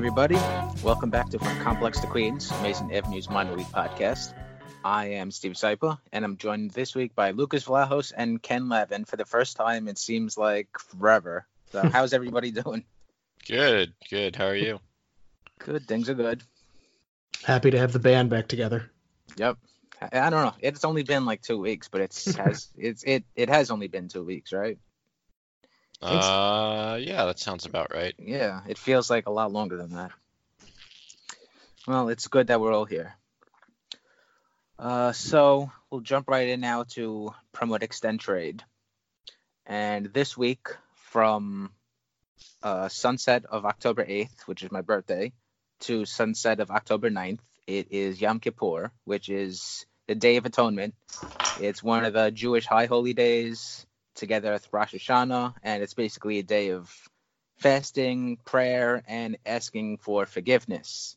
Everybody. Welcome back to From Complex to Queens, Amazin' Avenue's Minor League podcast. I am Steve Sypa, and I'm joined this week by Lucas Vlahos and Ken Levin for the first time, it seems like forever. So, how's everybody doing? Good, good. How are you? Good, things are good. Happy to have the band back together. Yep. I, I don't know. It's only been like two weeks, but it's has it's it it has only been two weeks, right? Uh, yeah, that sounds about right. Yeah, it feels like a lot longer than that. Well, it's good that we're all here. Uh, so we'll jump right in now to promote extend trade. And this week, from uh, sunset of October 8th, which is my birthday, to sunset of October 9th, it is Yom Kippur, which is the Day of Atonement. It's one of the Jewish high holy days together with Rosh Hashanah, and it's basically a day of fasting, prayer, and asking for forgiveness.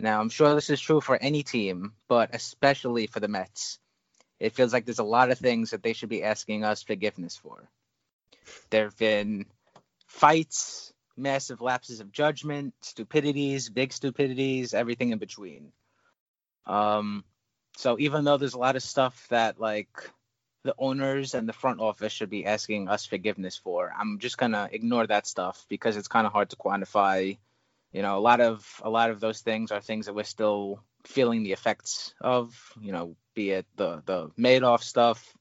Now, I'm sure this is true for any team, but especially for the Mets. It feels like there's a lot of things that they should be asking us forgiveness for. There have been fights, massive lapses of judgment, stupidities, big stupidities, everything in between. Um, so even though there's a lot of stuff that like the owners and the front office should be asking us forgiveness for. I'm just gonna ignore that stuff because it's kind of hard to quantify. You know, a lot of a lot of those things are things that we're still feeling the effects of. You know, be it the the Madoff stuff,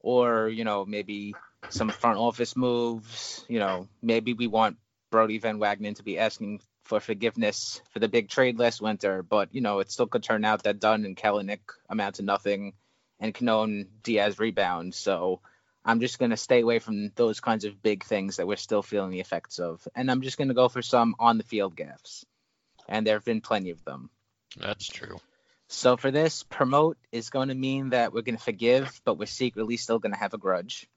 or you know maybe some front office moves. You know, maybe we want Brodie Van Wagenen to be asking for forgiveness for the big trade last winter, but you know it still could turn out that Dunn and Kelenic amount to nothing and Cano Diaz rebound. So I'm just going to stay away from those kinds of big things that we're still feeling the effects of. And I'm just going to go for some on the field gaffes. And there have been plenty of them. That's true. So for this, promote is going to mean that we're going to forgive, but we're secretly still going to have a grudge.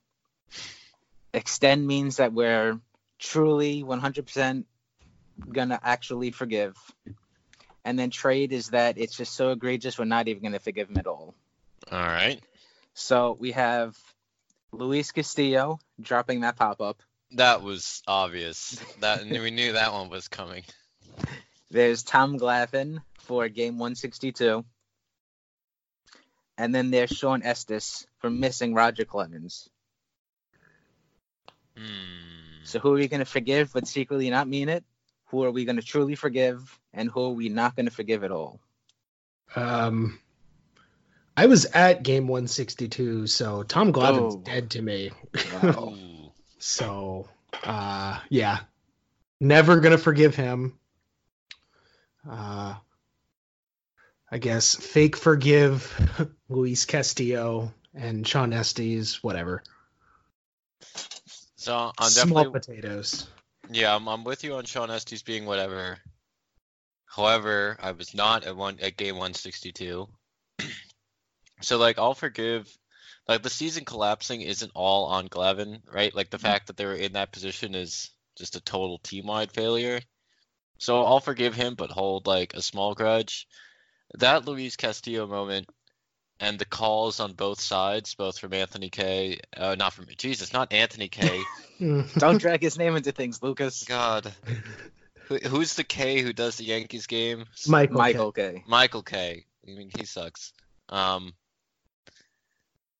Extend means that we're truly 100% going to actually forgive. And then trade is that it's just so egregious, we're not even going to forgive him at all. All right. So we have Luis Castillo dropping that pop up. That was obvious. That we knew that one was coming. There's Tom Glavine for game 162. And then there's Shawn Estes for missing Roger Clemens. Hmm. So who are we going to forgive but secretly not mean it? Who are we going to truly forgive and who are we not going to forgive at all? Um, I was at game 162, so Tom Glavine's Oh. dead to me. Wow. So, uh, yeah, never gonna forgive him. Uh, I guess fake forgive Luis Castillo and Shawn Estes, whatever. So I'm Small potatoes. yeah, I'm, I'm with you on Shawn Estes being whatever. However, I was not at one at game 162. So like I'll forgive like the season collapsing isn't all on Glavine, right? Like the fact that they were in that position is just a total team-wide failure. So I'll forgive him but hold like a small grudge. That Luis Castillo moment and the calls on both sides, both from Anthony Kay. Uh, not from Jesus, not Anthony Kay. Don't drag his name into things, Lucas. God, Who, who's the Kay who does the Yankees game? Michael. Michael Kay. Michael Kay. I mean, he sucks. Um,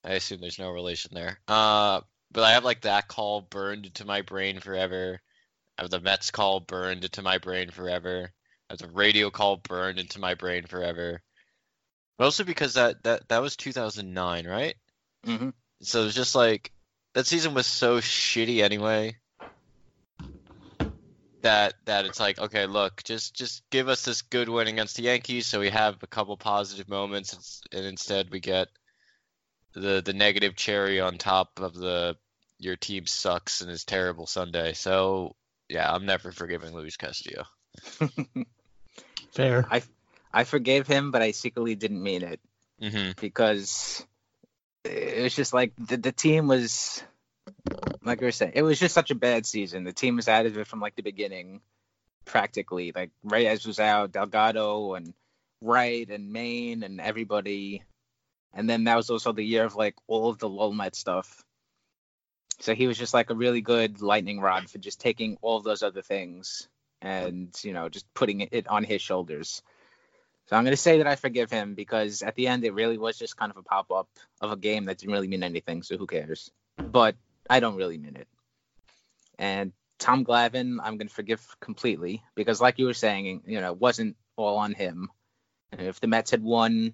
I assume there's no relation there. Uh, but I have like that call burned into my brain forever. I have the Mets call burned into my brain forever. I have the radio call burned into my brain forever. Mostly because that that that was 2009, right? hmm So it was just like that season was so shitty anyway. That that it's like okay, look, just just give us this good win against the Yankees, so we have a couple positive moments, it's- and instead we get the the negative cherry on top of the your team sucks and is terrible Sunday. So yeah, I'm never forgiving Luis Castillo. Fair. I I forgave him, but I secretly didn't mean it hmm because it was just like the, the team was like we were saying, it was just such a bad season. The team was out of it from like the beginning, practically. Like Reyes was out, Delgado and Wright and Maine and everybody. And then that was also the year of like all of the Lolmet stuff. So he was just like a really good lightning rod for just taking all those other things and you know just putting it on his shoulders. So I'm going to say that I forgive him because at the end it really was just kind of a pop up of a game that didn't really mean anything. So who cares? But I don't really mean it. And Tom Glavine, I'm going to forgive completely because, like you were saying, you know, it wasn't all on him. If the Mets had won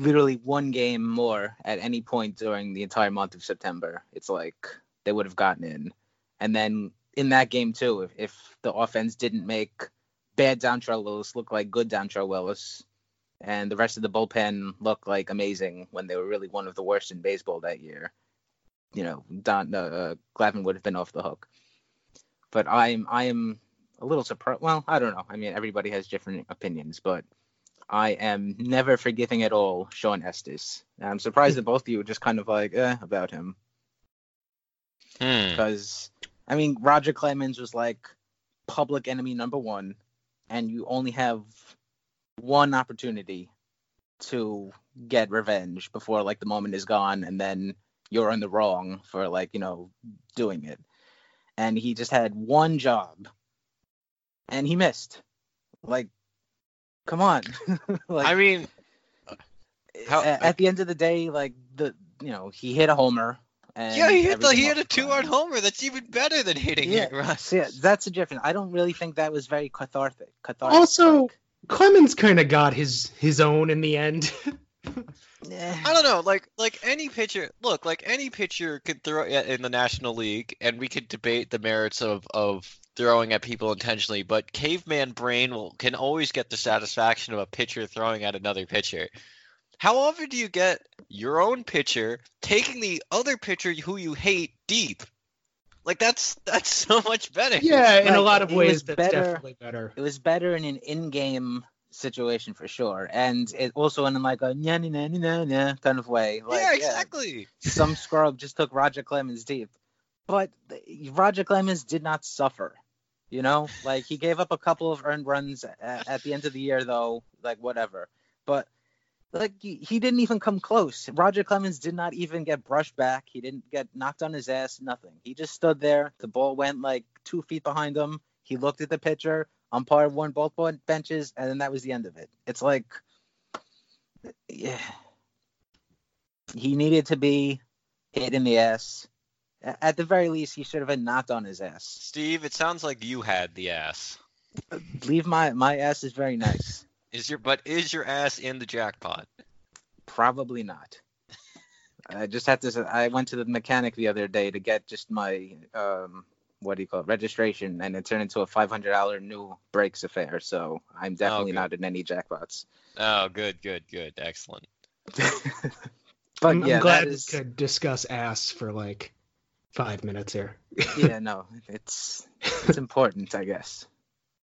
literally one game more at any point during the entire month of September, it's like they would have gotten in. And then in that game too, if, if the offense didn't make bad Dontrelle Willis look like good Dontrelle Willis, and the rest of the bullpen look like amazing when they were really one of the worst in baseball that year. You know, Don uh, Glavine would have been off the hook. But I'm I am a little surprised. Well, I don't know. I mean, everybody has different opinions, but I am never forgiving at all Shawn Estes. And I'm surprised that both of you are just kind of like eh, about him Hmm. because I mean Roger Clemens was like public enemy number one, and you only have one opportunity to get revenge before like the moment is gone, and then you're in the wrong for like you know doing it. And he just had one job, and he missed. Like, come on. like, I mean, how- a- at the end of the day, like the you know he hit a homer. And yeah, he hit the, he hit a two-run homer. That's even better than hitting Yeah, it, Russ. Yeah, that's a difference. I don't really think that was very cathartic. cathartic. Also- Clemens kind of got his his own in the end. I don't know, like like any pitcher. Look, like any pitcher could throw in the National League, and we could debate the merits of of throwing at people intentionally. But caveman brain will can always get the satisfaction of a pitcher throwing at another pitcher. How often do you get your own pitcher taking the other pitcher who you hate deep? Like that's that's so much better. yeah, in a lot of it ways, was that's better- definitely better. it was better in an in-game situation for sure, and it also in like uh, a nya nya nya nya nya kind of way. Like, yeah, exactly. some scrub just took Roger Clemens deep, but Roger Clemens did not suffer. You know, like he gave up a couple of earned runs at, at the end of the year, though. Like whatever, but like he, he didn't even come close. Roger Clemens did not even get brushed back. He didn't get knocked on his ass. Nothing. He just stood there. The ball went like two feet behind him. He looked at the pitcher. Umpire won both benches, and then that was the end of it. It's like, yeah, he needed to be hit in the ass. At the very least, he should have been knocked on his ass. Steve, it sounds like you had the ass. Leave my my ass is very nice. Is your but is your ass in the jackpot? Probably not. I just had to. I went to the mechanic the other day to get just my um, what do you call it, registration, and it turned into a five hundred dollar new breaks affair. So I'm definitely good. not in any jackpots. Oh, good, good, good, excellent. but I'm, yeah, I'm glad that we could discuss ass for like five minutes here. yeah, no, it's it's important, I guess.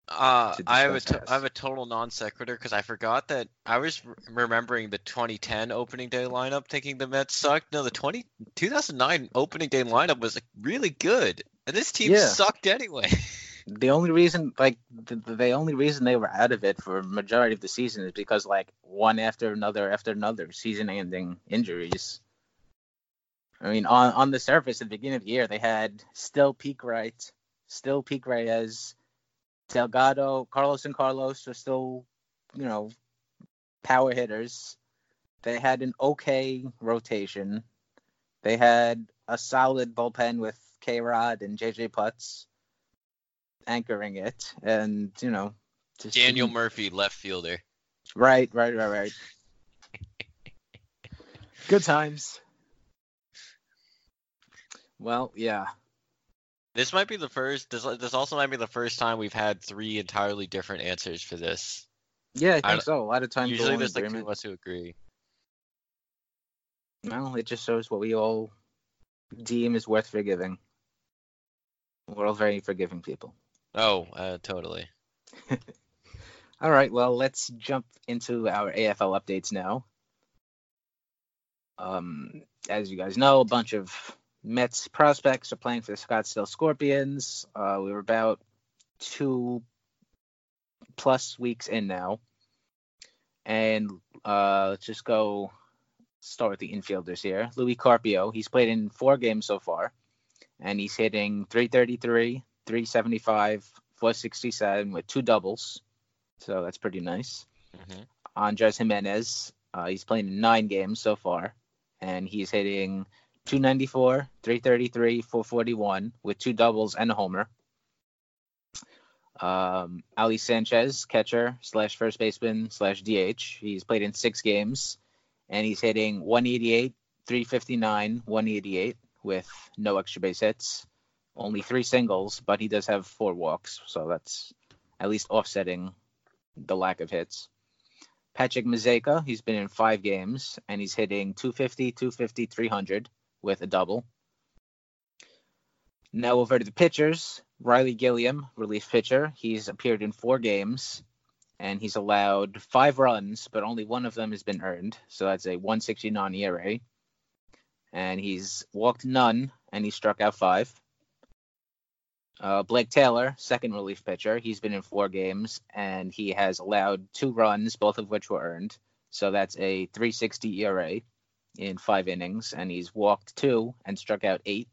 Uh, I have a to- I have a total non sequitur because I forgot that I was re- remembering the 2010 opening day lineup, thinking the Mets sucked. No, the 20 2009 opening day lineup was like, really good, and this team Yeah. sucked anyway. the only reason, like the, the only reason they were out of it for majority of the season is because like one after another after another season-ending injuries. I mean, on on the surface at the beginning of the year, they had still Peak Wright, still Peak Reyes, Delgado, Carlos and Carlos are still, you know, power hitters. They had an okay rotation. They had a solid bullpen with K Rod and JJ Putz anchoring it, and you know, just Daniel Murphy, left fielder. Right, right, right, right. Good times. Well, yeah. This might be the first. This this also might be the first time we've had three entirely different answers for this. Yeah, I think I- so. A lot of times Usually there's like two of us who agree. Well, it just shows what we all deem is worth forgiving. We're all very forgiving people. Oh, uh, totally. All right, well, let's jump into our AFL updates now. Um, as you guys know, a bunch of Mets prospects are playing for the Scottsdale Scorpions. Uh, we were about two plus weeks in now. And uh, let's just go start with the infielders here. Luis Carpio, he's played in four games so far, and he's hitting 333, 375, 467 with two doubles. So that's pretty nice. hmm Andres Gimenez, uh, he's playing in nine games so far, and he's hitting 294, 333, 441 with two doubles and a homer. Um, Ali Sanchez, catcher slash first baseman slash DH. He's played in six games, and he's hitting 188, 359, 188 with no extra base hits, only three singles, but he does have four walks, so that's at least offsetting the lack of hits. Patrick Mazeika, he's been in five games and he's hitting 250, 250, 300 with a double. Now over to the pitchers. Ryley Gilliam, relief pitcher. He's appeared in four games and he's allowed five runs, but only one of them has been earned. So that's a 169 ERA. And he's walked none and he struck out five. Uh, Blake Taylor, second relief pitcher. He's been in four games and he has allowed two runs, both of which were earned. So that's a 360 ERA in five innings, and he's walked two and struck out eight.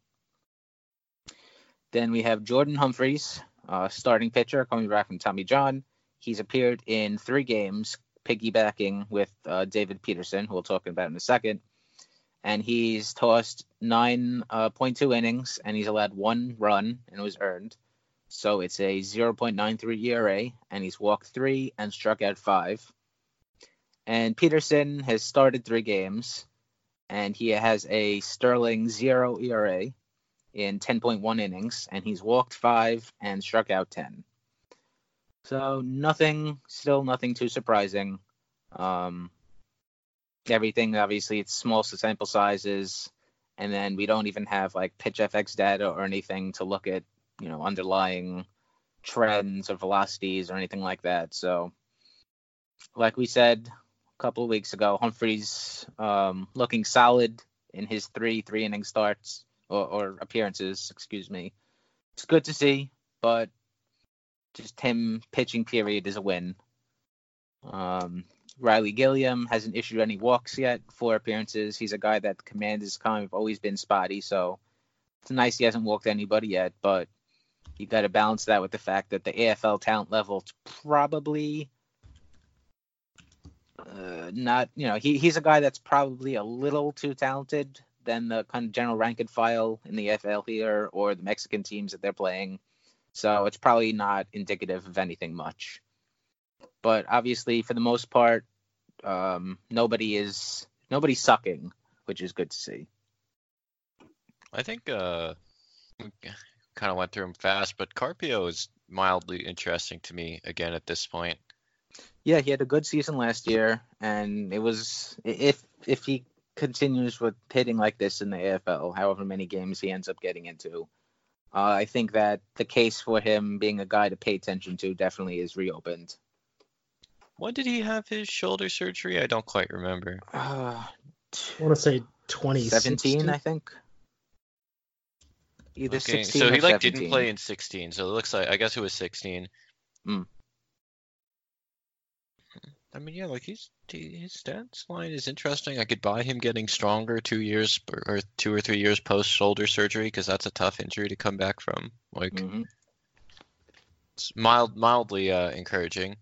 Then we have Jordan Humphreys, uh, starting pitcher, coming back from Tommy John. He's appeared in three games, piggybacking with uh, David Peterson, who we'll talk about in a second. And he's tossed 9.2 innings, and he's allowed one run, and it was earned. So it's a 0.93 ERA, and he's walked three and struck out five. And Peterson has started three games, and he has a sterling zero ERA in 10.1 innings, and he's walked five and struck out 10. So nothing, still nothing too surprising. Um, everything, obviously, it's small sample sizes, and then we don't even have like pitch FX data or anything to look at, you know, underlying trends or velocities or anything like that. So, like we said a couple of weeks ago, Humphreys um, looking solid in his three three inning starts or, or appearances, excuse me. It's good to see, but just him pitching period is a win. Um, Ryley Gilliam hasn't issued any walks yet, four appearances. He's a guy that command has kind of always been spotty, so it's nice he hasn't walked anybody yet, but you got to balance that with the fact that the AFL talent level is probably uh, not, you know, he, he's a guy that's probably a little too talented than the kind of general rank and file in the AFL here or the Mexican teams that they're playing. So it's probably not indicative of anything much. But obviously, for the most part, um, nobody is nobody's sucking, which is good to see. I think uh, we kind of went through him fast, but Carpio is mildly interesting to me again at this point. Yeah, he had a good season last year, and it was if if he continues with hitting like this in the AFL, however many games he ends up getting into, uh, I think that the case for him being a guy to pay attention to definitely is reopened. When did he have his shoulder surgery? I don't quite remember. Uh, I want to say 2017. I think. Either Okay, 16 so or he like 17. didn't play in 16, so it looks like I guess it was 16. Mm. I mean, yeah, like he's his stance line is interesting. I could buy him getting stronger two years or two or three years post shoulder surgery because that's a tough injury to come back from. Like Mhm. it's mild, mildly uh, encouraging.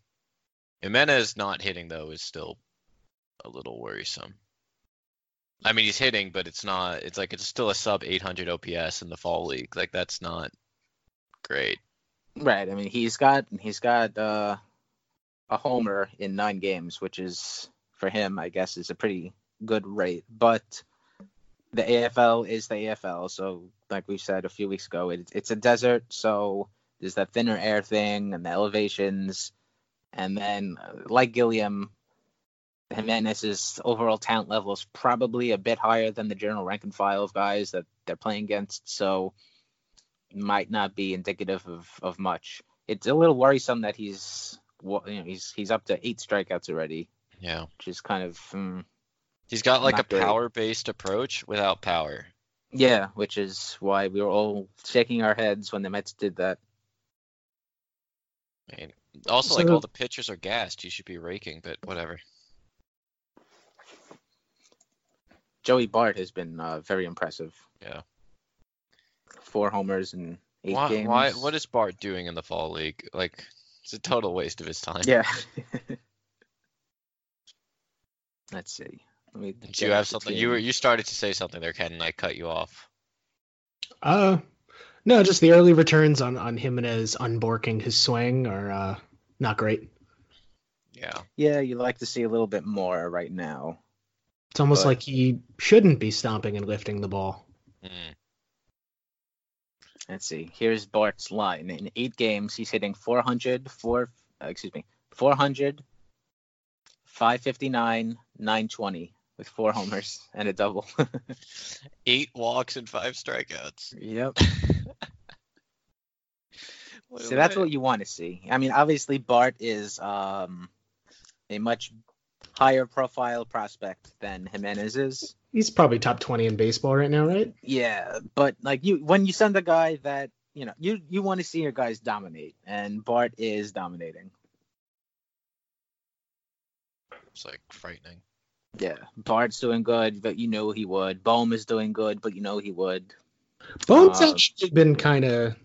Gimenez not hitting though is still a little worrisome. I mean, he's hitting, but it's not. It's like it's still a sub 800 OPS in the fall league. Like that's not great. Right. I mean, he's got he's got uh, a homer in nine games, which is for him, I guess, is a pretty good rate. But the AFL is the AFL, so like we said a few weeks ago, it, it's a desert, so there's that thinner air thing and the elevations, and then uh, like Gilliam, Gimenez's overall talent level is probably a bit higher than the general rank and file of guys that they're playing against, so might not be indicative of, of much. It's a little worrisome that he's you know he's he's up to eight strikeouts already, Yeah, which is kind of mm, he's got like a power-based approach without power. yeah, which is why we were all shaking our heads when the Mets did that. I mean, also like all the pitchers are gassed. You should be raking, but whatever. Joey Bart has been uh, very impressive. Yeah. Four homers in eight Why? games. Why? What is Bart doing in the fall league? Like, it's a total waste of his time. Yeah. Let's see. Let me. Did you have the something? You were you started to say something there, Ken, and I cut you off. Uh, no, just the early returns on on Gimenez unborking his swing are uh, not great. Yeah. Yeah, you like to see a little bit more right now. It's almost But- like he shouldn't be stomping and lifting the ball. Mm. Let's see. Here's Bart's line. In eight games, he's hitting 400, four, uh, excuse me, 400, 559, 920 with four homers and a double. Eight walks and five strikeouts. yep. What- So that's what you want to see. I mean, obviously Bart is um, a much higher profile prospect than Gimenez is. He's probably top 20 in baseball right now, right? Yeah, but like you, when you send a guy that you know, you you want to see your guys dominate, and Bart is dominating. It's like frightening. Yeah, Bart's doing good, but you know he would. Bohm is doing good, but you know he would. Bohm's Uh, actually been kind of.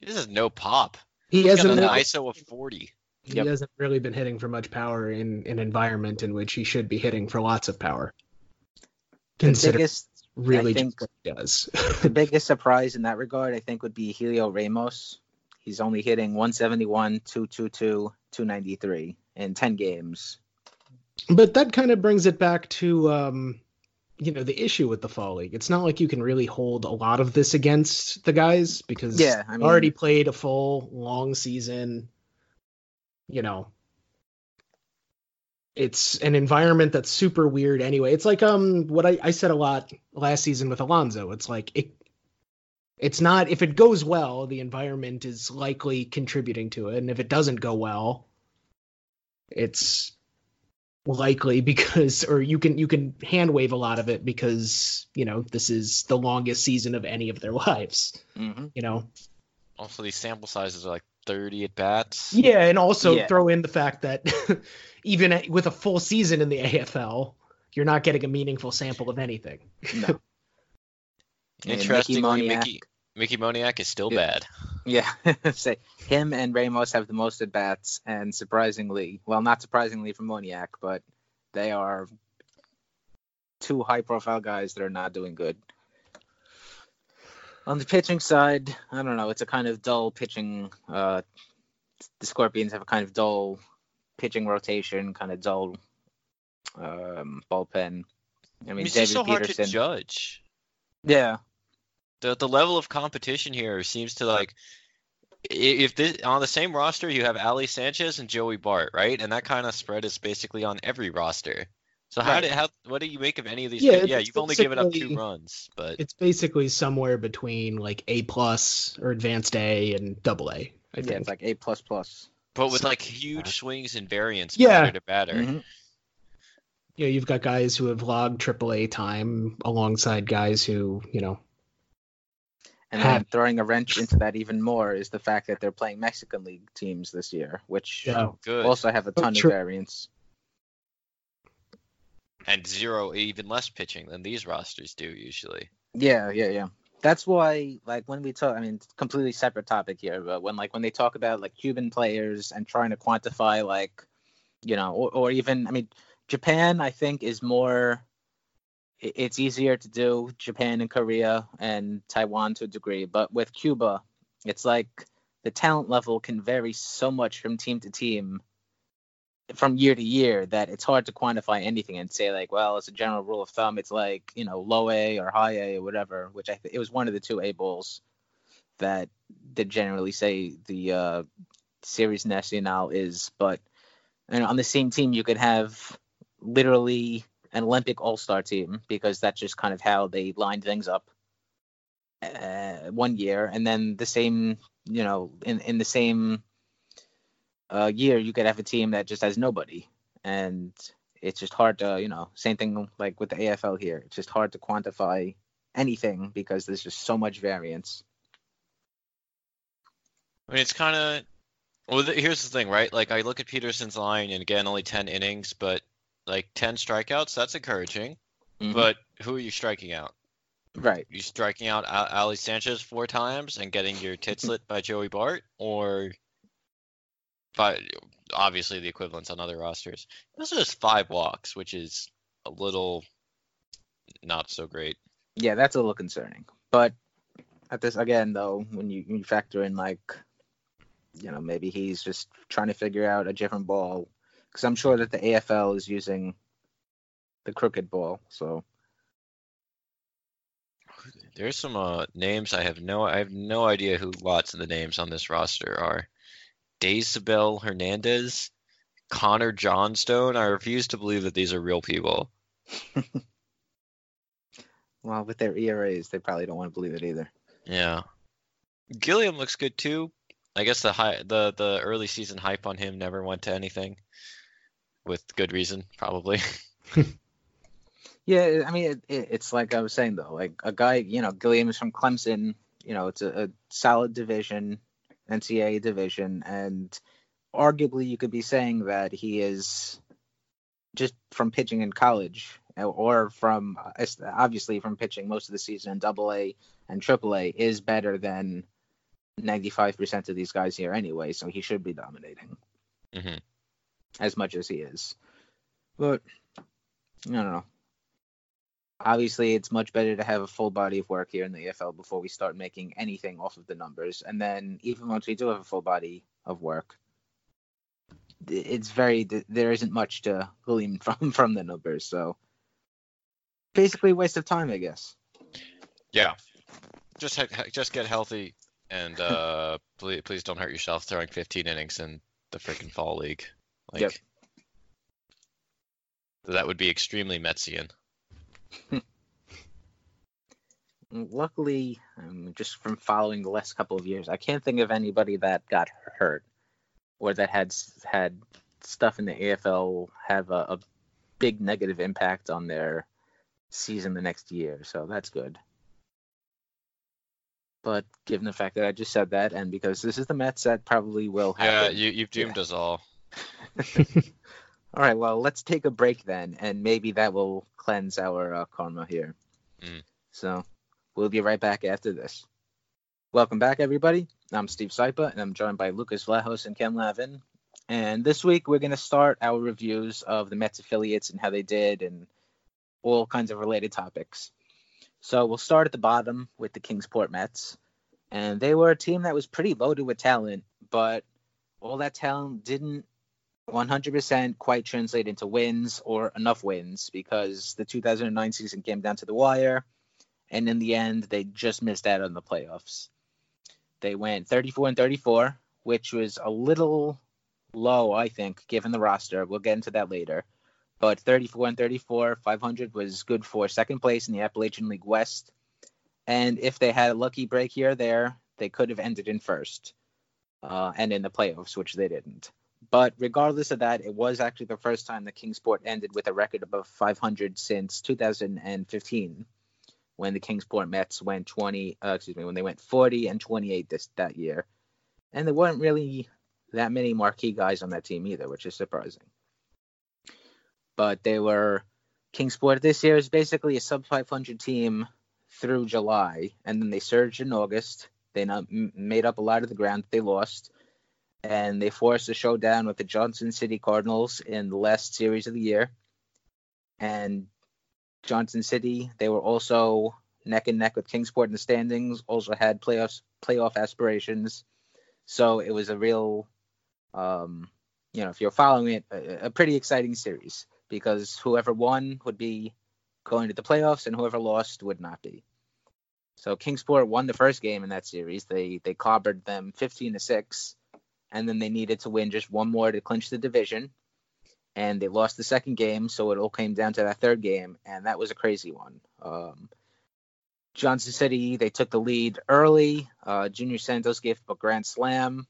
He just has no pop. He He's got an really- ISO of 40. He Yep. hasn't really been hitting for much power in an environment in which he should be hitting for lots of power. The Consider biggest, really think- just what he does. the biggest surprise in that regard, I think, would be Heliot Ramos. He's only hitting 171, 222, 293 in 10 games. But that kind of brings it back to um, you know the issue with the fall league. It's not like you can really hold a lot of this against the guys because Yeah, I mean- already played a full long season. You know, it's an environment that's super weird anyway. It's like um what I, I said a lot last season with Alonso. It's like it it's not if it goes well, the environment is likely contributing to it. And if it doesn't go well, it's likely because or you can you can hand wave a lot of it because, you know, this is the longest season of any of their lives. Mm-hmm. You know? Also, these sample sizes are like 30 at bats. Yeah, and also Yeah. throw in the fact that even with a full season in the AFL, you're not getting a meaningful sample of anything. No. And Mickey Interestingly, Moniak- Mickey Mickey Moniak is still Yeah. bad. Yeah, say him and Ramos have the most at bats, and surprisingly, well, not surprisingly for Moniak, but they are two high-profile guys that are not doing good. On the pitching side, I don't know. It's a kind of dull pitching. Uh, the Scorpions have a kind of dull pitching rotation, kind of dull um, bullpen. I mean, it's David so hard Peterson. to judge. Yeah, The the level of competition here seems to like if this on the same roster you have Ali Sanchez and Joey Bart, right? And that kind of spread is basically on every roster. So how Right. did how what do you make of any of these? Yeah, Yeah, it's- yeah it's you've only given up two runs, but It's basically somewhere between like A plus or advanced A and double A. I yeah, think. it's like A plus plus. but with so- like huge swings and variance Yeah. batter to batter. Mhm. you know, you've got guys who have logged triple A time alongside guys who, you know, And then hmm. throwing a wrench into that even more is the fact that they're playing Mexican League teams this year, which Yeah. Oh, also have a ton of True. variance. and zero even less pitching than these rosters do usually. Yeah, yeah, yeah. That's why, like, when we talk, I mean, completely separate topic here, but when, like, when they talk about, like, Cuban players and trying to quantify, like, you know, or, or even, I mean, Japan, I think, is more, i- it's easier to do, Japan and Korea and Taiwan to a degree, but with Cuba, it's like the talent level can vary so much from team to team from year to year that it's hard to quantify anything and say like, well, as a general rule of thumb, it's like you know low A or high A or whatever. Which I th- it was one of the two A bowls that that generally say the uh, Series Nacional is, but and on the same team you could have literally an Olympic All Star team because that's just kind of how they lined things up uh, one year, and then the same you know in in the same uh, year you could have a team that just has nobody, and it's just hard to you know same thing like with the AFL here. It's just hard to quantify anything because there's just so much variance. I mean, it's kind of. Well, here's the thing, right? Like, I look at Peterson's line, and again, only 10 innings, but like 10 strikeouts, that's encouraging. Mhm. But who are you striking out? Right. You striking out Ali Sanchez four times and getting your tits lit by Joey Bart, or but obviously the equivalents on other rosters. He also has five walks, which is a little not so great. Yeah, that's a little concerning. But at this again though, when you, when you factor in like you know, maybe he's just trying to figure out a different ball because I'm sure that the AFL is using the crooked ball. So There's some uh, names I have no I have no idea who lots of the names on this roster are. Daisabel Hernandez, Connor Johnstone. I refuse to believe that these are real people. well, with their ERAs, they probably don't want to believe it either. Yeah. Gilliam looks good too. I guess the high the the early season hype on him never went to anything. With good reason, probably. Yeah, I mean, it, it, it's like I was saying though, like a guy, you know, Gilliam is from Clemson. You know, it's a, a solid division, NCAA division, and arguably you could be saying that he is just from pitching in college, or from obviously from pitching most of the season in Double A and Triple A, is better than ninety five percent of these guys here anyway. So he should be dominating hmm as much as he is. But I don't know. Obviously, it's much better to have a full body of work here in the AFL before we start making anything off of the numbers. And then, even once we do have a full body of work, it's very there isn't much to glean from from the numbers. So basically, waste of time, I guess. Yeah. Just he- just get healthy and uh please please don't hurt yourself throwing 15 innings in the freaking fall league. Like Yep. that would be extremely Metsian. Luckily, um, just from following the last couple of years, I can't think of anybody that got hurt or that had had stuff in the AFL have a, a big negative impact on their season the next year. So that's good. But given the fact that I just said that, and because this is the Mets, that probably will Yeah, happen. you you've doomed us all. All right, well, let's take a break then, and maybe that will cleanse our uh, karma here. Mm. So we'll be right back after this. Welcome back, everybody. I'm Steve Sypa, and I'm joined by Lucas Vlahos and Ken Lavin. And this week, we're going to start our reviews of the Mets affiliates and how they did, and all kinds of related topics. So we'll start at the bottom with the Kingsport Mets. And they were a team that was pretty loaded with talent, but all that talent didn't 100% quite translate into wins or enough wins because the 2009 season came down to the wire, and in the end, they just missed out on the playoffs. They went 34 and 34, which was a little low, I think, given the roster. We'll get into that later. But 34 and 34, 500 was good for second place in the Appalachian League West. And if they had a lucky break here or there, they could have ended in first uh, and in the playoffs, which they didn't. But regardless of that, it was actually the first time the Kingsport ended with a record above 500 since 2015. when the Kingsport Mets went 20, uh, excuse me, when they went 40 and 28 this that year, and there weren't really that many marquee guys on that team either, which is surprising. But they were Kingsport this year is basically a sub 500 team through July, and then they surged in August. They not, made up a lot of the ground that they lost, and they forced a showdown with the Johnson City Cardinals in the last series of the year. And Johnson City, they were also neck and neck with Kingsport in the standings, also had playoffs playoff aspirations. So it was a real, um, you know, if you're following it, a, a pretty exciting series because whoever won would be going to the playoffs, and whoever lost would not be. So Kingsport won the first game in that series. They they clobbered them 15 to six, and then they needed to win just one more to clinch the division. And they lost the second game, so it all came down to that third game, and that was a crazy one. Um, Johnson City they took the lead early. Uh, Junior Santos gave up a grand slam,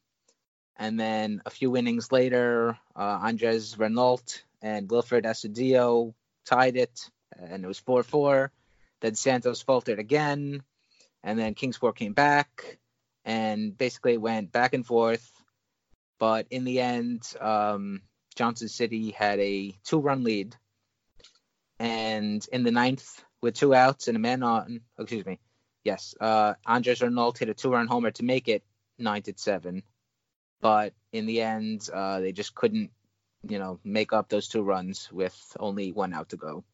and then a few innings later, uh, Andres Regnault and Wilfred Astudillo tied it, and it was 4 4. Then Santos faltered again, and then Kingsport came back, and basically went back and forth. But in the end, um, Johnson City had a two run lead. And in the ninth, with two outs and a man on, oh, excuse me, yes, uh, Andres Regnault hit a two run homer to make it nine to seven. But in the end, uh, they just couldn't you know, make up those two runs with only one out to go.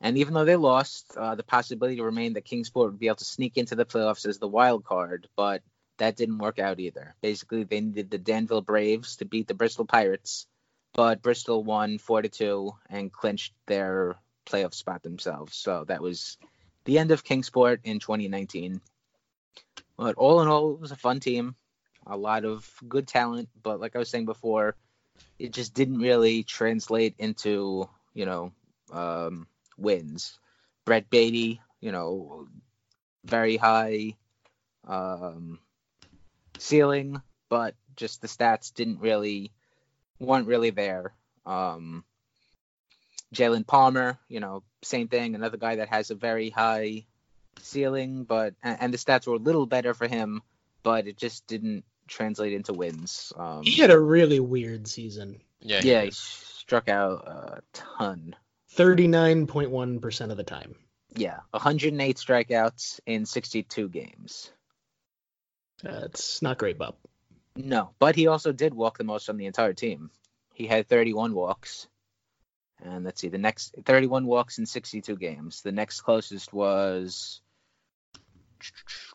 And even though they lost, uh, the possibility remained that Kingsport would be able to sneak into the playoffs as the wild card, but that didn't work out either. Basically, they needed the Danville Braves to beat the Bristol Pirates, but Bristol won four to two and clinched their playoff spot themselves. So that was the end of Kingsport in 2019. But all in all, it was a fun team, a lot of good talent. But like I was saying before, it just didn't really translate into you know um, wins. Brett Baty, you know, very high um, ceiling, but just the stats didn't really weren't really there. Um, Jaylen Palmer, you know, same thing, another guy that has a very high ceiling, but and, and the stats were a little better for him, but it just didn't translate into wins. Um, he had a really weird season. Yeah. yeah, he struck out a ton. 39.1% of the time. Yeah, 108 strikeouts in 62 games. That's not great, Bob. No, but he also did walk the most on the entire team. He had 31 walks. And let's see, the next 31 walks in 62 games. The next closest was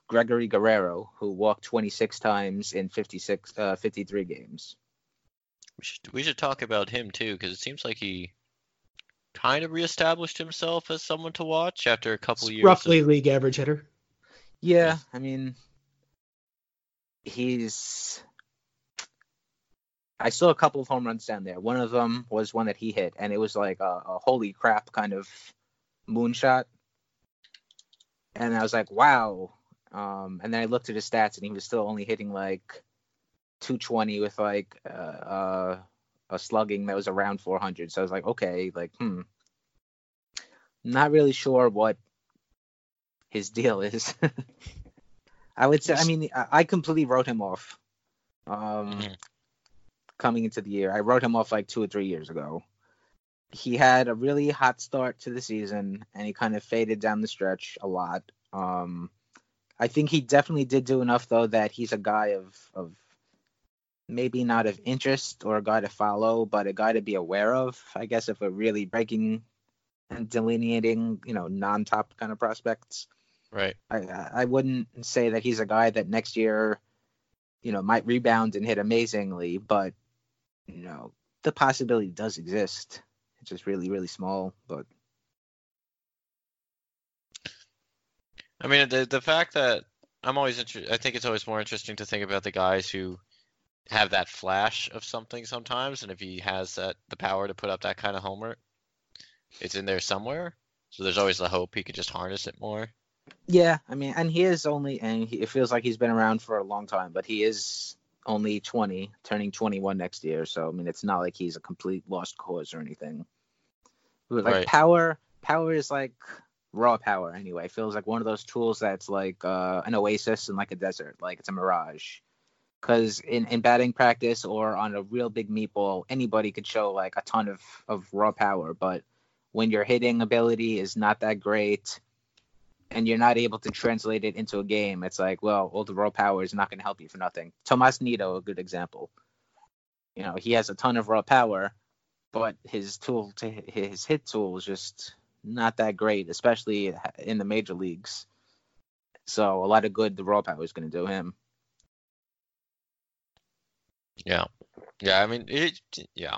Gregory Guerrero, who walked 26 times in 56, uh, 53 games. We should we should talk about him too, because it seems like he kind of reestablished himself as someone to watch after a couple years. Roughly of- league average hitter. Yeah, I mean, he's. I saw a couple of home runs down there. One of them was one that he hit, and it was like a, a holy crap kind of moonshot. And I was like, wow. Um, and then I looked at his stats, and he was still only hitting like 220 with like uh, uh, a slugging that was around 400. So I was like, okay, like, hmm. Not really sure what his deal is. I would say, I mean, I completely wrote him off. Um, Mhm. coming into the year, I wrote him off like two or three years ago. He had a really hot start to the season, and he kind of faded down the stretch a lot. Um, I think he definitely did do enough, though, that he's a guy of of maybe not of interest or a guy to follow, but a guy to be aware of. I guess if we're really breaking and delineating, you know, non-top kind of prospects. Right. I I wouldn't say that he's a guy that next year, you know, might rebound and hit amazingly, but you know, the possibility does exist. It's just really, really small. But I mean, the the fact that I'm always inter- I think it's always more interesting to think about the guys who have that flash of something sometimes, and if he has that the power to put up that kind of homer, it's in there somewhere. So there's always the hope he could just harness it more. Yeah, I mean, and he is only, and he, it feels like he's been around for a long time, but he is only 20, turning 21 next year. So I mean, it's not like he's a complete lost cause or anything. But, like Right. power, power is like raw power anyway. Feels like one of those tools that's like uh, an oasis in like a desert, like it's a mirage. Because in, in batting practice or on a real big meatball, anybody could show like a ton of, of raw power. But when your hitting ability is not that great and you're not able to translate it into a game, it's like, well, all the raw power is not going to help you for nothing. Tomas Nido, a good example. You know, he has a ton of raw power, but his tool to his hit tool is just not that great, especially in the major leagues. So a lot of good the raw power is going to do him. Yeah. Yeah, I mean, it, yeah.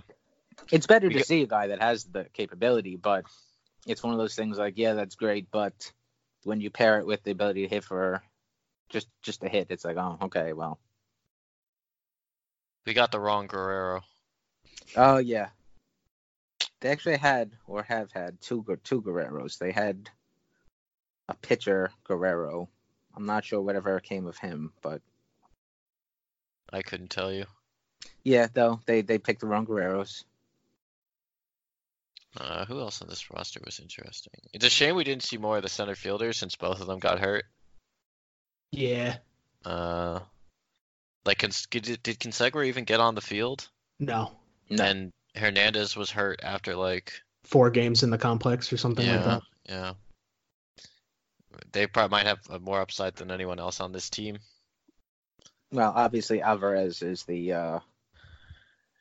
It's better to Because- see a guy that has the capability, but it's one of those things like, yeah, that's great, but when you pair it with the ability to hit for just just a hit, it's like, oh, okay, well, We got the wrong Guerrero. oh yeah. They actually had or have had two two Guerreros. They had a pitcher Guerrero. I'm not sure whatever came of him, but I couldn't tell you. yeah, though they they picked the wrong Guerreros. Uh, who else on this roster was interesting? It's a shame we didn't see more of the center fielders since both of them got hurt. Yeah. Uh, like, did, did Consuegra even get on the field? No. No. And Hernandez was hurt after like Four games in the complex or something like yeah, that. yeah. They probably might have uh, more upside than anyone else on this team. Well, obviously Alvarez is the uh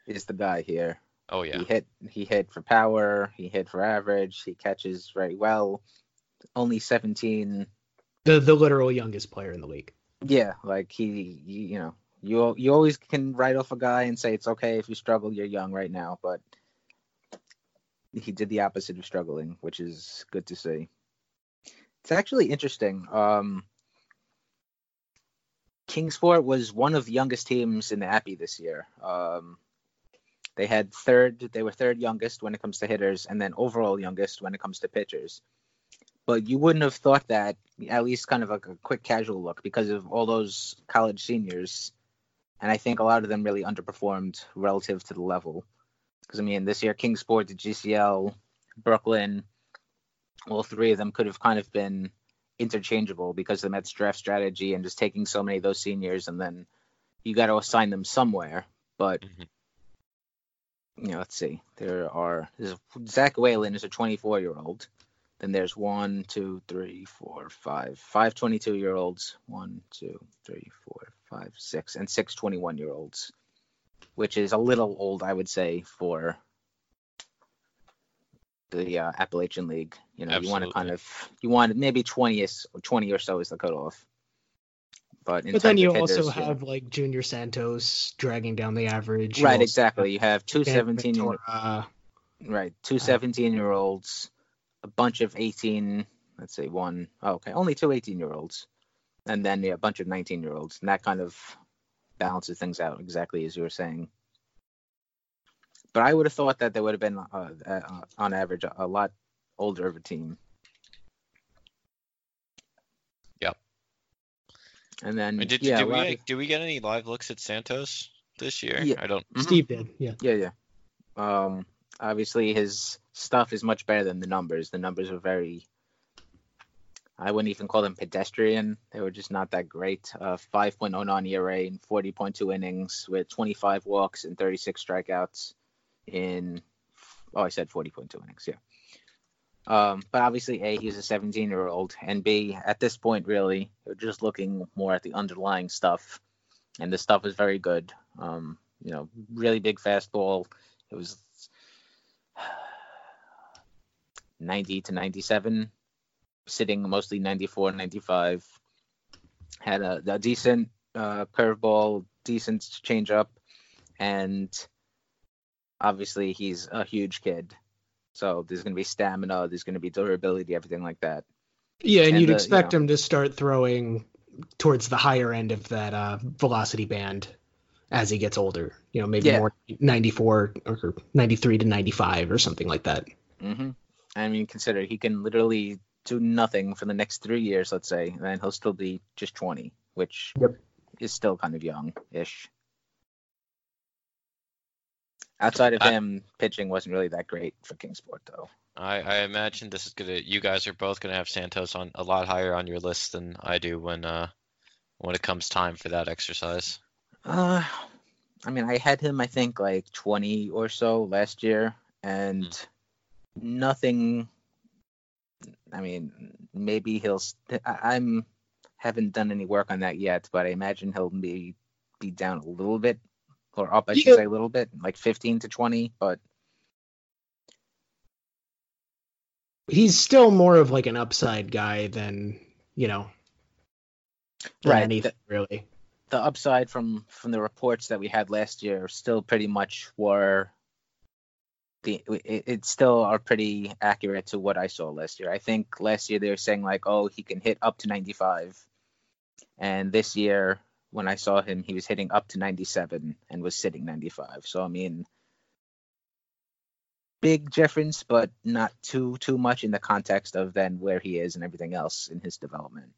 is the guy here. Oh yeah, He hit he hit for power, he hit for average, he catches very well. Only 17. The the literal youngest player in the league. Yeah, like he you, you know, you you always can write off a guy and say it's okay if you struggle, you're young right now, but he did the opposite of struggling, which is good to see. It's actually interesting. Um Kingsport was one of the youngest teams in the Appy this year. Um, they had third, they were third youngest when it comes to hitters, and then overall youngest when it comes to pitchers. But you wouldn't have thought that, at least kind of like a quick casual look, because of all those college seniors. And I think a lot of them really underperformed relative to the level. Because, I mean, this year, Kingsport, the GCL, Brooklyn, all three of them could have kind of been interchangeable because the Mets draft strategy and just taking so many of those seniors and then you got to assign them somewhere. But Mhm. You know, let's see. There are Zach Whalen is a 24 year old. Then there's one, two, three, four, five, five 22 year olds. One, two, three, four, five, six, and six 21 year olds, which is a little old, I would say, for the uh, Appalachian League. You know, you want to kind of you want maybe 20 is 20 or so is the cutoff. But But then you of also hitters, yeah. have like Junior Santos dragging down the average. Right, exactly. You have two have Dan 17 year Ventura. right, two 17 year olds, a bunch of 18, let's say one, oh, okay, only two 18 year olds, and then yeah, a bunch of 19 year olds. And that kind of balances things out exactly as you were saying. But I would have thought that there would have been, uh, uh, on average, a lot older of a team. And then, did, yeah, did we lot get, of- did we get any live looks at Santos this year? Yeah. I don't. Mhm. Steve did, yeah. Yeah, yeah. Um, obviously his stuff is much better than the numbers. The numbers are very. I wouldn't even call them pedestrian. They were just not that great. Uh, 5.09 ERA in 40.2 innings with 25 walks and 36 strikeouts in. Oh, I said 40.2 innings. Yeah. Um, but obviously, A, he's a 17 year old, and B, at this point, really, you're just looking more at the underlying stuff. And the stuff is very good. Um, you know, really big fastball. It was 90 to 97, sitting mostly 94, 95. Had a, a decent uh, curveball, decent changeup, and obviously he's a huge kid. So there's going to be stamina, there's going to be durability, everything like that. Yeah, and, And you'd the- you expect know- him to start throwing towards the higher end of that uh, velocity band as he gets older. You know, maybe Yeah. more 94 or 93 to 95 or something like that. hmm I mean, consider he can literally do nothing for the next three years, let's say, and he'll still be just 20, which Yep. is still kind of young-ish. Outside of I- him, pitching wasn't really that great for Kingsport, though. I, I imagine this is gonna. You guys are both gonna have Santos on a lot higher on your list than I do when uh when it comes time for that exercise. Uh, I mean, I had him, I think, like 20 or so last year, and nothing. I mean, maybe he'll. st- I, I'm haven't done any work on that yet, but I imagine he'll be be down a little bit, or up, I should Yeah. say, a little bit, like 15 to 20. But He's still more of like an upside guy than you know. Than Right, Anything that- really. the upside from from the reports that we had last year still pretty much were the it, it still are pretty accurate to what I saw last year. I think last year they were saying like, oh, he can hit up to 95, and this year when I saw him, he was hitting up to 97 and was sitting 95. So I mean, big difference, but not too too much in the context of then where he is and everything else in his development.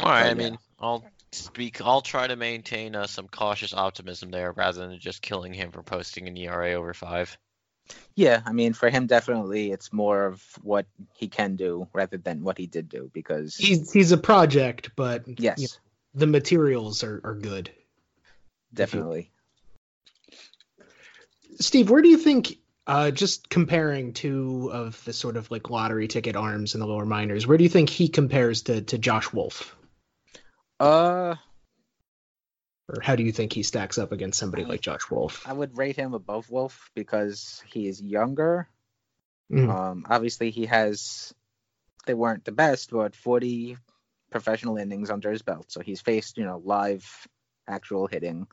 All right, But I yeah. mean, I'll speak. I'll try to maintain uh, some cautious optimism there rather than just killing him for posting an ERA over five. Yeah, I mean, for him, definitely, it's more of what he can do rather than what he did do. Because He's he's a project, but yes, you know, the materials are, are good. definitely. Steve, where do you think, uh, just comparing two of the sort of like lottery ticket arms in the lower minors, where do you think he compares to, to Josh Wolf? Uh, Or how do you think he stacks up against somebody like Josh Wolf? I would rate him above Wolf because he is younger. Mhm. Um, obviously, he has. They weren't the best, but 40 professional innings under his belt, so he's faced you know live, actual hitting.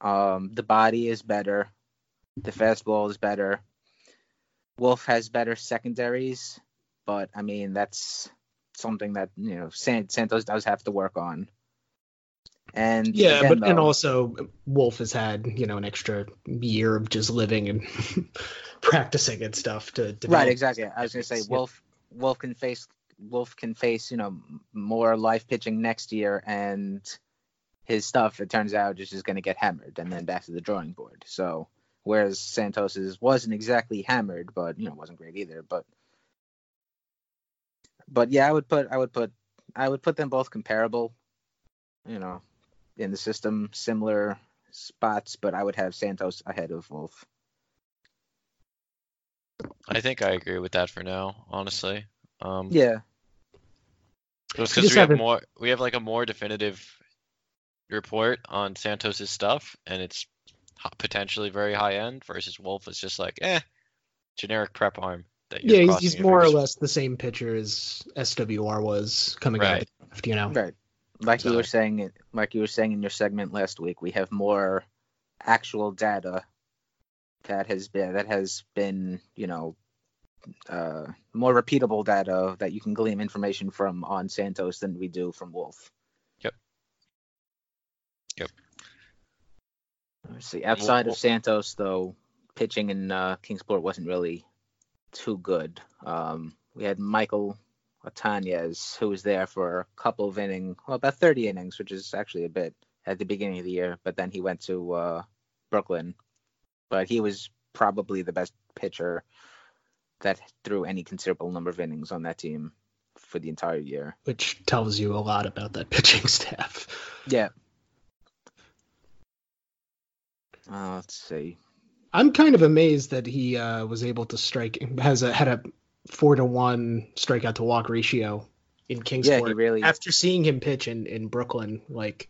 Um, the body is better. The fastball is better. Wolf has better secondaries, but I mean that's something that you know San- Santos does have to work on. And Yeah, again, but and also Wolf has had you know an extra year of just living and practicing and stuff to develop. Right, exactly. I was gonna say Yeah. Wolf. Wolf can face. Wolf can face. You know, more live pitching next year, and his stuff. It turns out just is just gonna get hammered, and then back to the drawing board. So, whereas Santos's wasn't exactly hammered, but you know, wasn't great either. But, but yeah, I would put. I would put. I would put them both comparable. You know, in the system, similar spots, but I would have Santos ahead of Wolf. I think I agree with that for now, honestly. Um, Yeah. Just because we have haven't- more, we have like a more definitive report on Santos's stuff, and it's potentially very high end. Versus Wolf is just like, eh, generic prep arm. That you're Yeah, he's, crossing he's your more or less the same pitcher as SWR was coming out of Right. the draft, you know. Right. Like you were saying like you were saying in your segment last week, we have more actual data that has been that has been, you know, uh more repeatable data that you can glean information from on Santos than we do from Wolf. Yep. Yep. Let's see. Outside Well- of Santos though, pitching in uh Kingsport wasn't really too good. Um we had Michael Otañez, who was there for a couple of innings, well, about 30 innings, which is actually a bit at the beginning of the year. But then he went to uh, Brooklyn. But he was probably the best pitcher that threw any considerable number of innings on that team for the entire year. Which tells you a lot about that pitching staff. Yeah. Uh, let's see. I'm kind of amazed that he uh, was able to strike has a had a four to one strikeout to walk ratio in Yeah, Kingsport. he really. After seeing him pitch in, in Brooklyn, like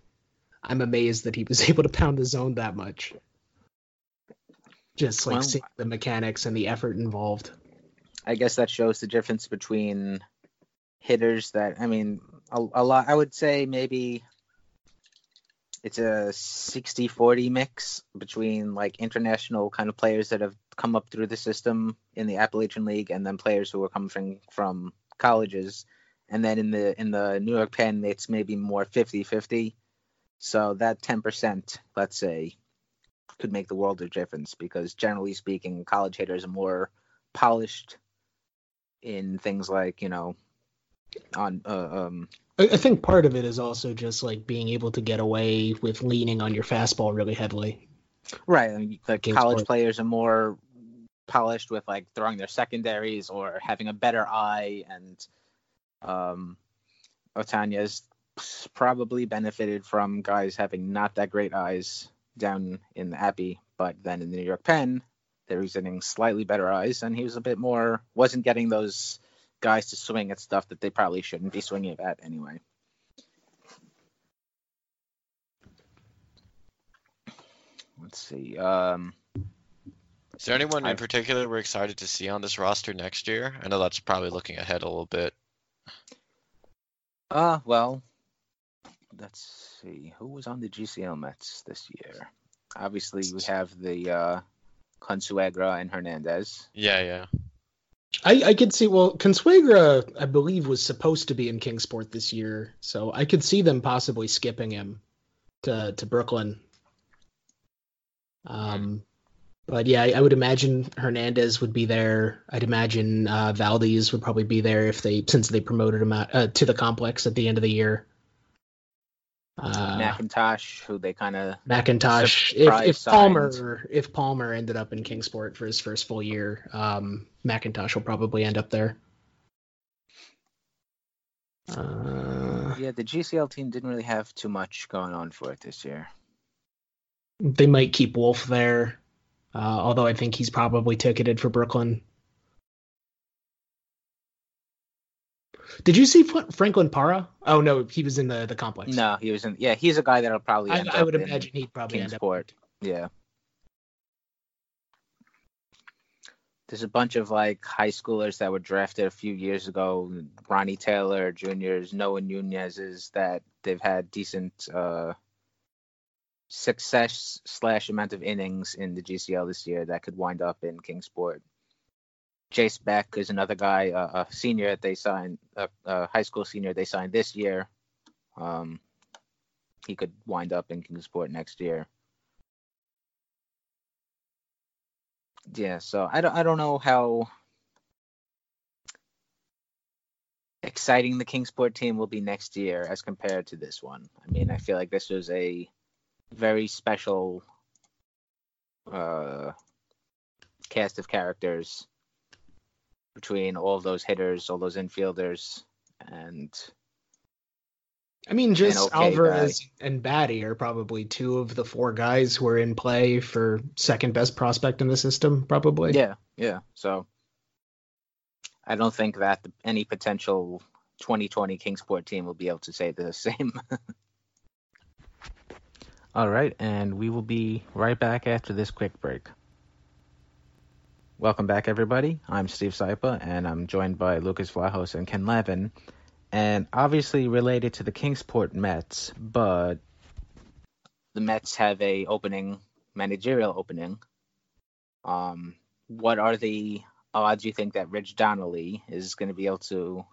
I'm amazed that he was able to pound the zone that much. Just like Well- seeing the mechanics and the effort involved. I guess that shows the difference between hitters that I mean a, a lot I would say maybe it's a 60-40 mix between like international kind of players that have come up through the system in the Appalachian League and then players who are coming from, colleges and then in the in the New York Penn it's maybe more 50-50 so that 10% let's say could make the world of difference because generally speaking college hitters are more polished in things like you know on uh, um I, think part of it is also just like being able to get away with leaning on your fastball really heavily. Right. I mean, like Game college players are more polished with like throwing their secondaries or having a better eye, and um, Otañez probably benefited from guys having not that great eyes down in the Appy, but then in the New York Penn, they were getting slightly better eyes, and he was a bit more wasn't getting those guys to swing at stuff that they probably shouldn't be swinging at anyway. Let's see. Um, Is there anyone in I've- particular we're excited to see on this roster next year? I know that's probably looking ahead a little bit. Uh, well, let's see. Who was on the GCL Mets this year? Obviously, we have the uh, Consuegra and Hernandez. Yeah, yeah. I, I could see well Consuegra I believe was supposed to be in Kingsport this year, so I could see them possibly skipping him to to Brooklyn. Um but yeah, I, I would imagine Hernandez would be there. I'd imagine uh, Valdez would probably be there if they since they promoted him out, uh, to the complex at the end of the year. Uh, McIntosh, who they kind of Macintosh. If, if signed. Palmer if Palmer ended up in Kingsport for his first full year, um, McIntosh will probably end up there. Uh, yeah, the GCL team didn't really have too much going on for it this year. they might keep Wolf there, uh, although I think he's probably ticketed for Brooklyn. Did you see Franklin Para? Oh no, he was in the the complex. No, he was in. Yeah, he's a guy that'll probably. I, I would in imagine he'd probably end up. Yeah. There's a bunch of like high schoolers that were drafted a few years ago. Ronnie Taylor Juniors, Noah Nunez's that they've had decent uh, success slash amount of innings in the GCL this year that could wind up in Kingsport. Jace Beck is another guy, uh, a senior that they signed, a, high school senior they signed this year. Um, he could wind up in Kingsport next year. Yeah, so I don't I don't know how exciting the Kingsport team will be next year as compared to this one. I mean, I feel like this was a very special uh cast of characters between all those hitters, all those infielders, and I mean, just okay Alvarez and Baty are probably two of the four guys who are in play for second best prospect in the system, probably. Yeah, yeah. So I don't think that any potential 2020 Kingsport team will be able to say the same. All right, and we will be right back after this quick break. Welcome back, everybody. I'm Steve Sypa, and I'm joined by Lucas Vlahos and Ken Levin, and obviously related to the Kingsport Mets, but the Mets have a opening, managerial opening. Um, what are the odds you think that Rich Donnelly is going to be able to?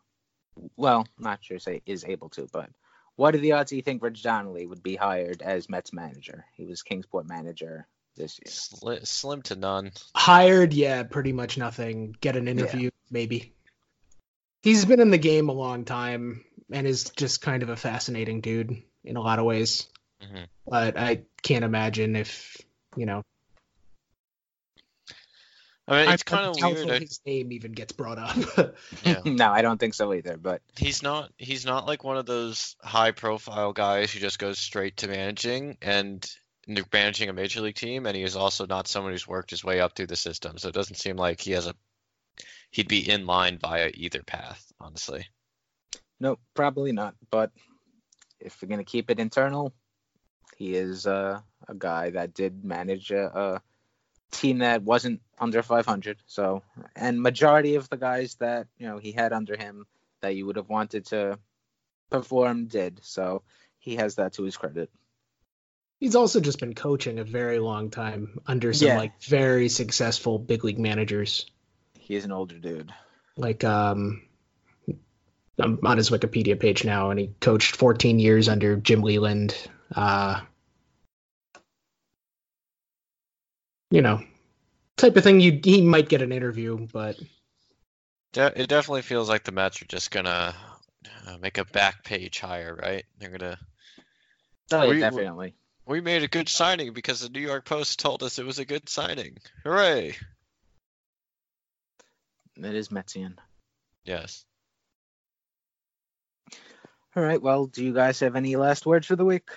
Well, not sure say is able to, but what are the odds you think Rich Donnelly would be hired as Mets manager? He was Kingsport manager this year. Sli- slim to none. Hired, yeah, pretty much nothing. Get an interview, maybe. He's been in the game a long time and is just kind of a fascinating dude in a lot of ways. Mhm. But I can't imagine if, you know, I mean, it's I'm kind of weird. I- his name even gets brought up. Yeah. no, I don't think so either. But He's not he's not like one of those high profile guys who just goes straight to managing and managing a major league team and he is also not someone who's worked his way up through the system. So it doesn't seem like he has a he'd be in line via either path, honestly. no, probably not. But if we're gonna keep it internal, he is uh, a guy that did manage a, a team that wasn't under 500. So, and majority of the guys that you know he had under him that you would have wanted to perform did. So he has that to his credit. He's also just been coaching a very long time under some Yeah. like very successful big league managers. He is an older dude. Like um I'm on his Wikipedia page now and he coached 14 years under Jim Leyland. Uh you know, type of thing you he might get an interview, but De- it definitely feels like the Mets are just gonna uh, make a back page hire, right? They're gonna Oh, Were yeah, you- definitely. We made a good signing because the New York Post told us it was a good signing. Hooray! That is Metsian. Yes. All right. Well, do you guys have any last words for the week?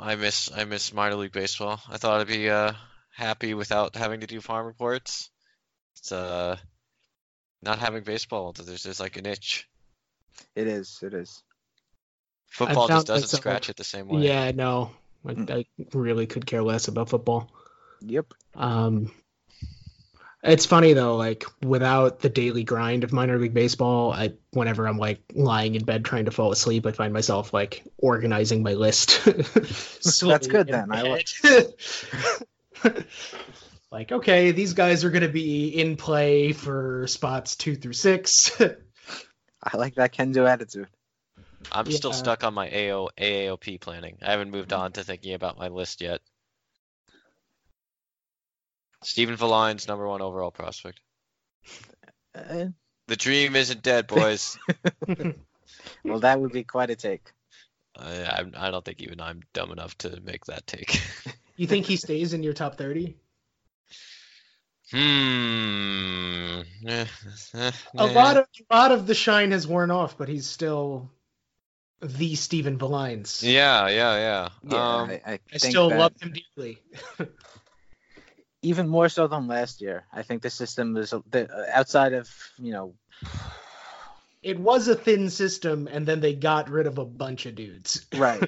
I miss I miss minor league baseball. I thought I'd be uh happy without having to do farm reports. It's uh not having baseball. There's just like an itch. It is. It is. Football just doesn't myself- scratch it the same way. Yeah, no, I, Mm. I really could care less about football. Yep. Um, it's funny though, like without the daily grind of minor league baseball, I whenever I'm like lying in bed trying to fall asleep, I find myself like organizing my list. That's good then. I bed. like, okay, these guys are gonna be in play for spots two through six. I like that can-do attitude. I'm still stuck on my AO AAOP planning. I haven't moved on to thinking about my list yet. Stephen Villines' number one overall prospect. Uh, The dream isn't dead, boys. well, that would be quite a take. I, I'm- I don't think even I'm dumb enough to make that take. you think he stays in your top thirty? hmm. Eh, eh, A eh. lot of a lot of the shine has worn off, but he's still the Stephen Villines. Yeah, yeah, yeah. Yeah, um, I, I, I still that love him deeply. even more so than last year. I think the system is the, outside of you know It was a thin system, and then they got rid of a bunch of dudes. right.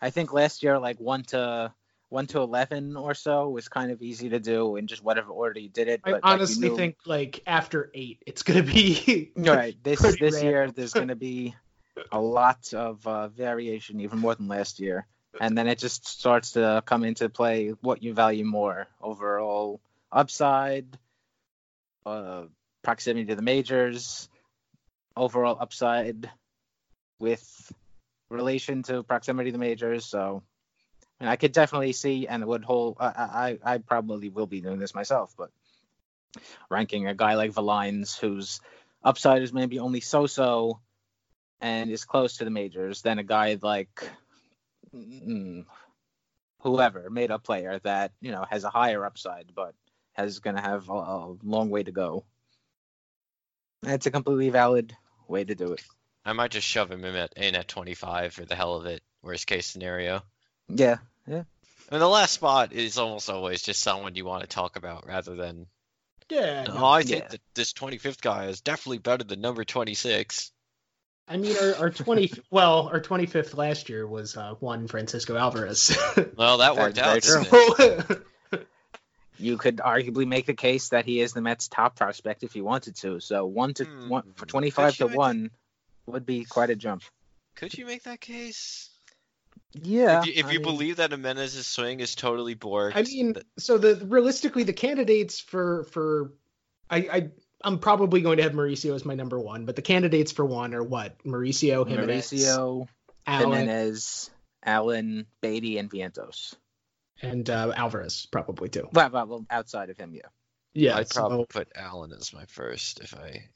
I think last year like one to one to eleven or so was kind of easy to do in just whatever order you did it. I But like, honestly knew- think like after eight, it's gonna be right this this year there's going to be a lot of uh, variation, even more than last year, and then it just starts to come into play what you value more overall upside, uh, proximity to the majors, overall upside with relation to proximity to the majors. So, and I could definitely see and would hold. I, I I probably will be doing this myself, but ranking a guy like Villines, whose upside is maybe only so-so and is close to the majors, than a guy like Mm, whoever made a player that you know has a higher upside, but has going to have a, a long way to go. That's a completely valid way to do it. I might just shove him in at, in at 25 for the hell of it. Worst case scenario. Yeah, I mean, the last spot is almost always just someone you want to talk about rather than, yeah. oh, I think Yeah. that this 25th guy is definitely better than number 26. I mean, our, our twenty well, our twenty fifth last year was uh, Juan Francisco Alvarez. Well, that worked very out. didn't it? you could arguably make the case that he is the Mets' top prospect if you wanted to. So one to Hmm. one for twenty-five to Could you- one would be quite a jump. Could you make that case? Yeah, if you, if I you mean- believe that Gimenez's swing is totally borked, I mean, so the realistically the candidates for for I I I'm probably going to have Mauricio as my number one, but the candidates for one are what Mauricio, Gimenez, Mauricio, Allan, Gimenez, Allan, Baty, and Vientos. and uh, Alvarez probably too. Well, well, well, outside of him, yeah. Yeah, I'd probably so, put Allan as my first if I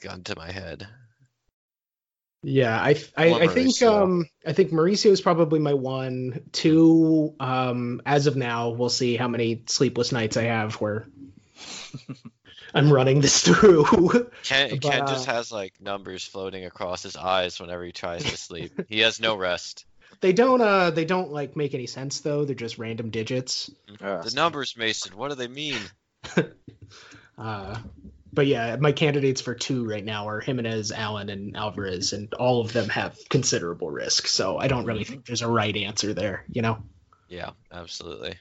got into my head. yeah. I I, I think Mauricio. um I think Mauricio is probably my one. Two um as of now, we'll see how many sleepless nights I have where I'm running this through. Ken, But, Ken just uh, has like numbers floating across his eyes whenever he tries to sleep. he has no rest. they don't uh they don't like make any sense though. They're just random digits. Uh, The numbers, Mason, what do they mean? Uh, but yeah, my candidates for two right now are Gimenez, Allan, and Alvarez, and all of them have considerable risk. So I don't really think there's a right answer there. You know? Yeah, absolutely.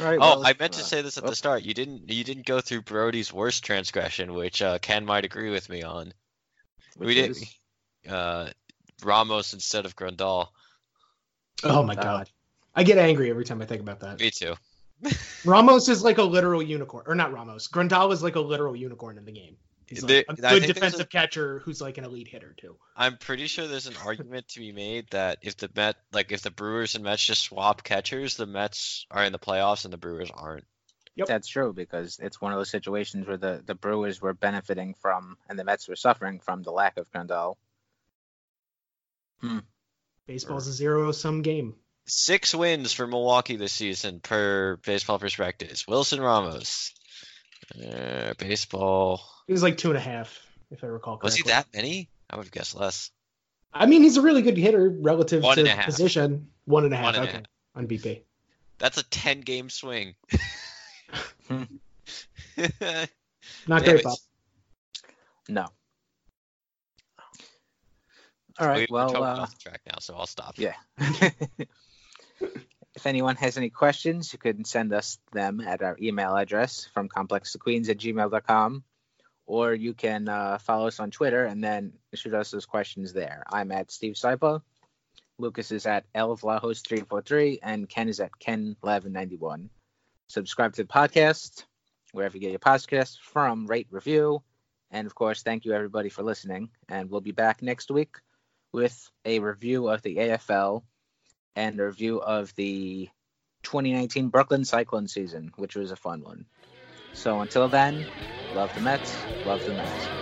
All right, Oh, well, I meant to uh, say this at oh. the start. You didn't you didn't go through Brodie's worst transgression, which uh, Ken might agree with me on. we which did uh, Ramos instead of Grandal. Oh my god, I get angry every time I think about that. Me too. Ramos is like a literal unicorn, or not Ramos. Grandal is like a literal unicorn in the game. He's like There- a I good think there's a- defensive catcher who's like an elite hitter too. I'm pretty sure there's an argument to be made that if the Met like if the Brewers and Mets just swap catchers, the Mets are in the playoffs and the Brewers aren't. Yep. That's true because it's one of those situations where the, the Brewers were benefiting from and the Mets were suffering from the lack of Grandal. Hmm. Baseball's a zero sum game. Six wins for Milwaukee this season per Baseball Prospectus. Wilson Ramos. Uh, baseball. It was like two and a half, if I recall correctly. Was he that many? I would have guessed less. I mean, he's a really good hitter relative One to and position. One and a half. One and a half. On BP. That's a 10 game swing. Not Damn great, it. Bob. No. All right. We're Well, totally uh, off the track now, so I'll stop. yeah. if anyone has any questions, you can send us them at our email address from complextoqueens at gmail.com. Or you can uh, follow us on Twitter and then shoot us those questions there. I'm at Steve Sypa. Lucas is at elvlahos343 and Ken is at ken1191. Subscribe to the podcast wherever you get your podcasts from, rate, review. And of course, thank you everybody for listening. And we'll be back next week with a review of the AFL and a review of the 2019 Brooklyn Cyclone season, which was a fun one. So until then, love the Mets, love the Mets.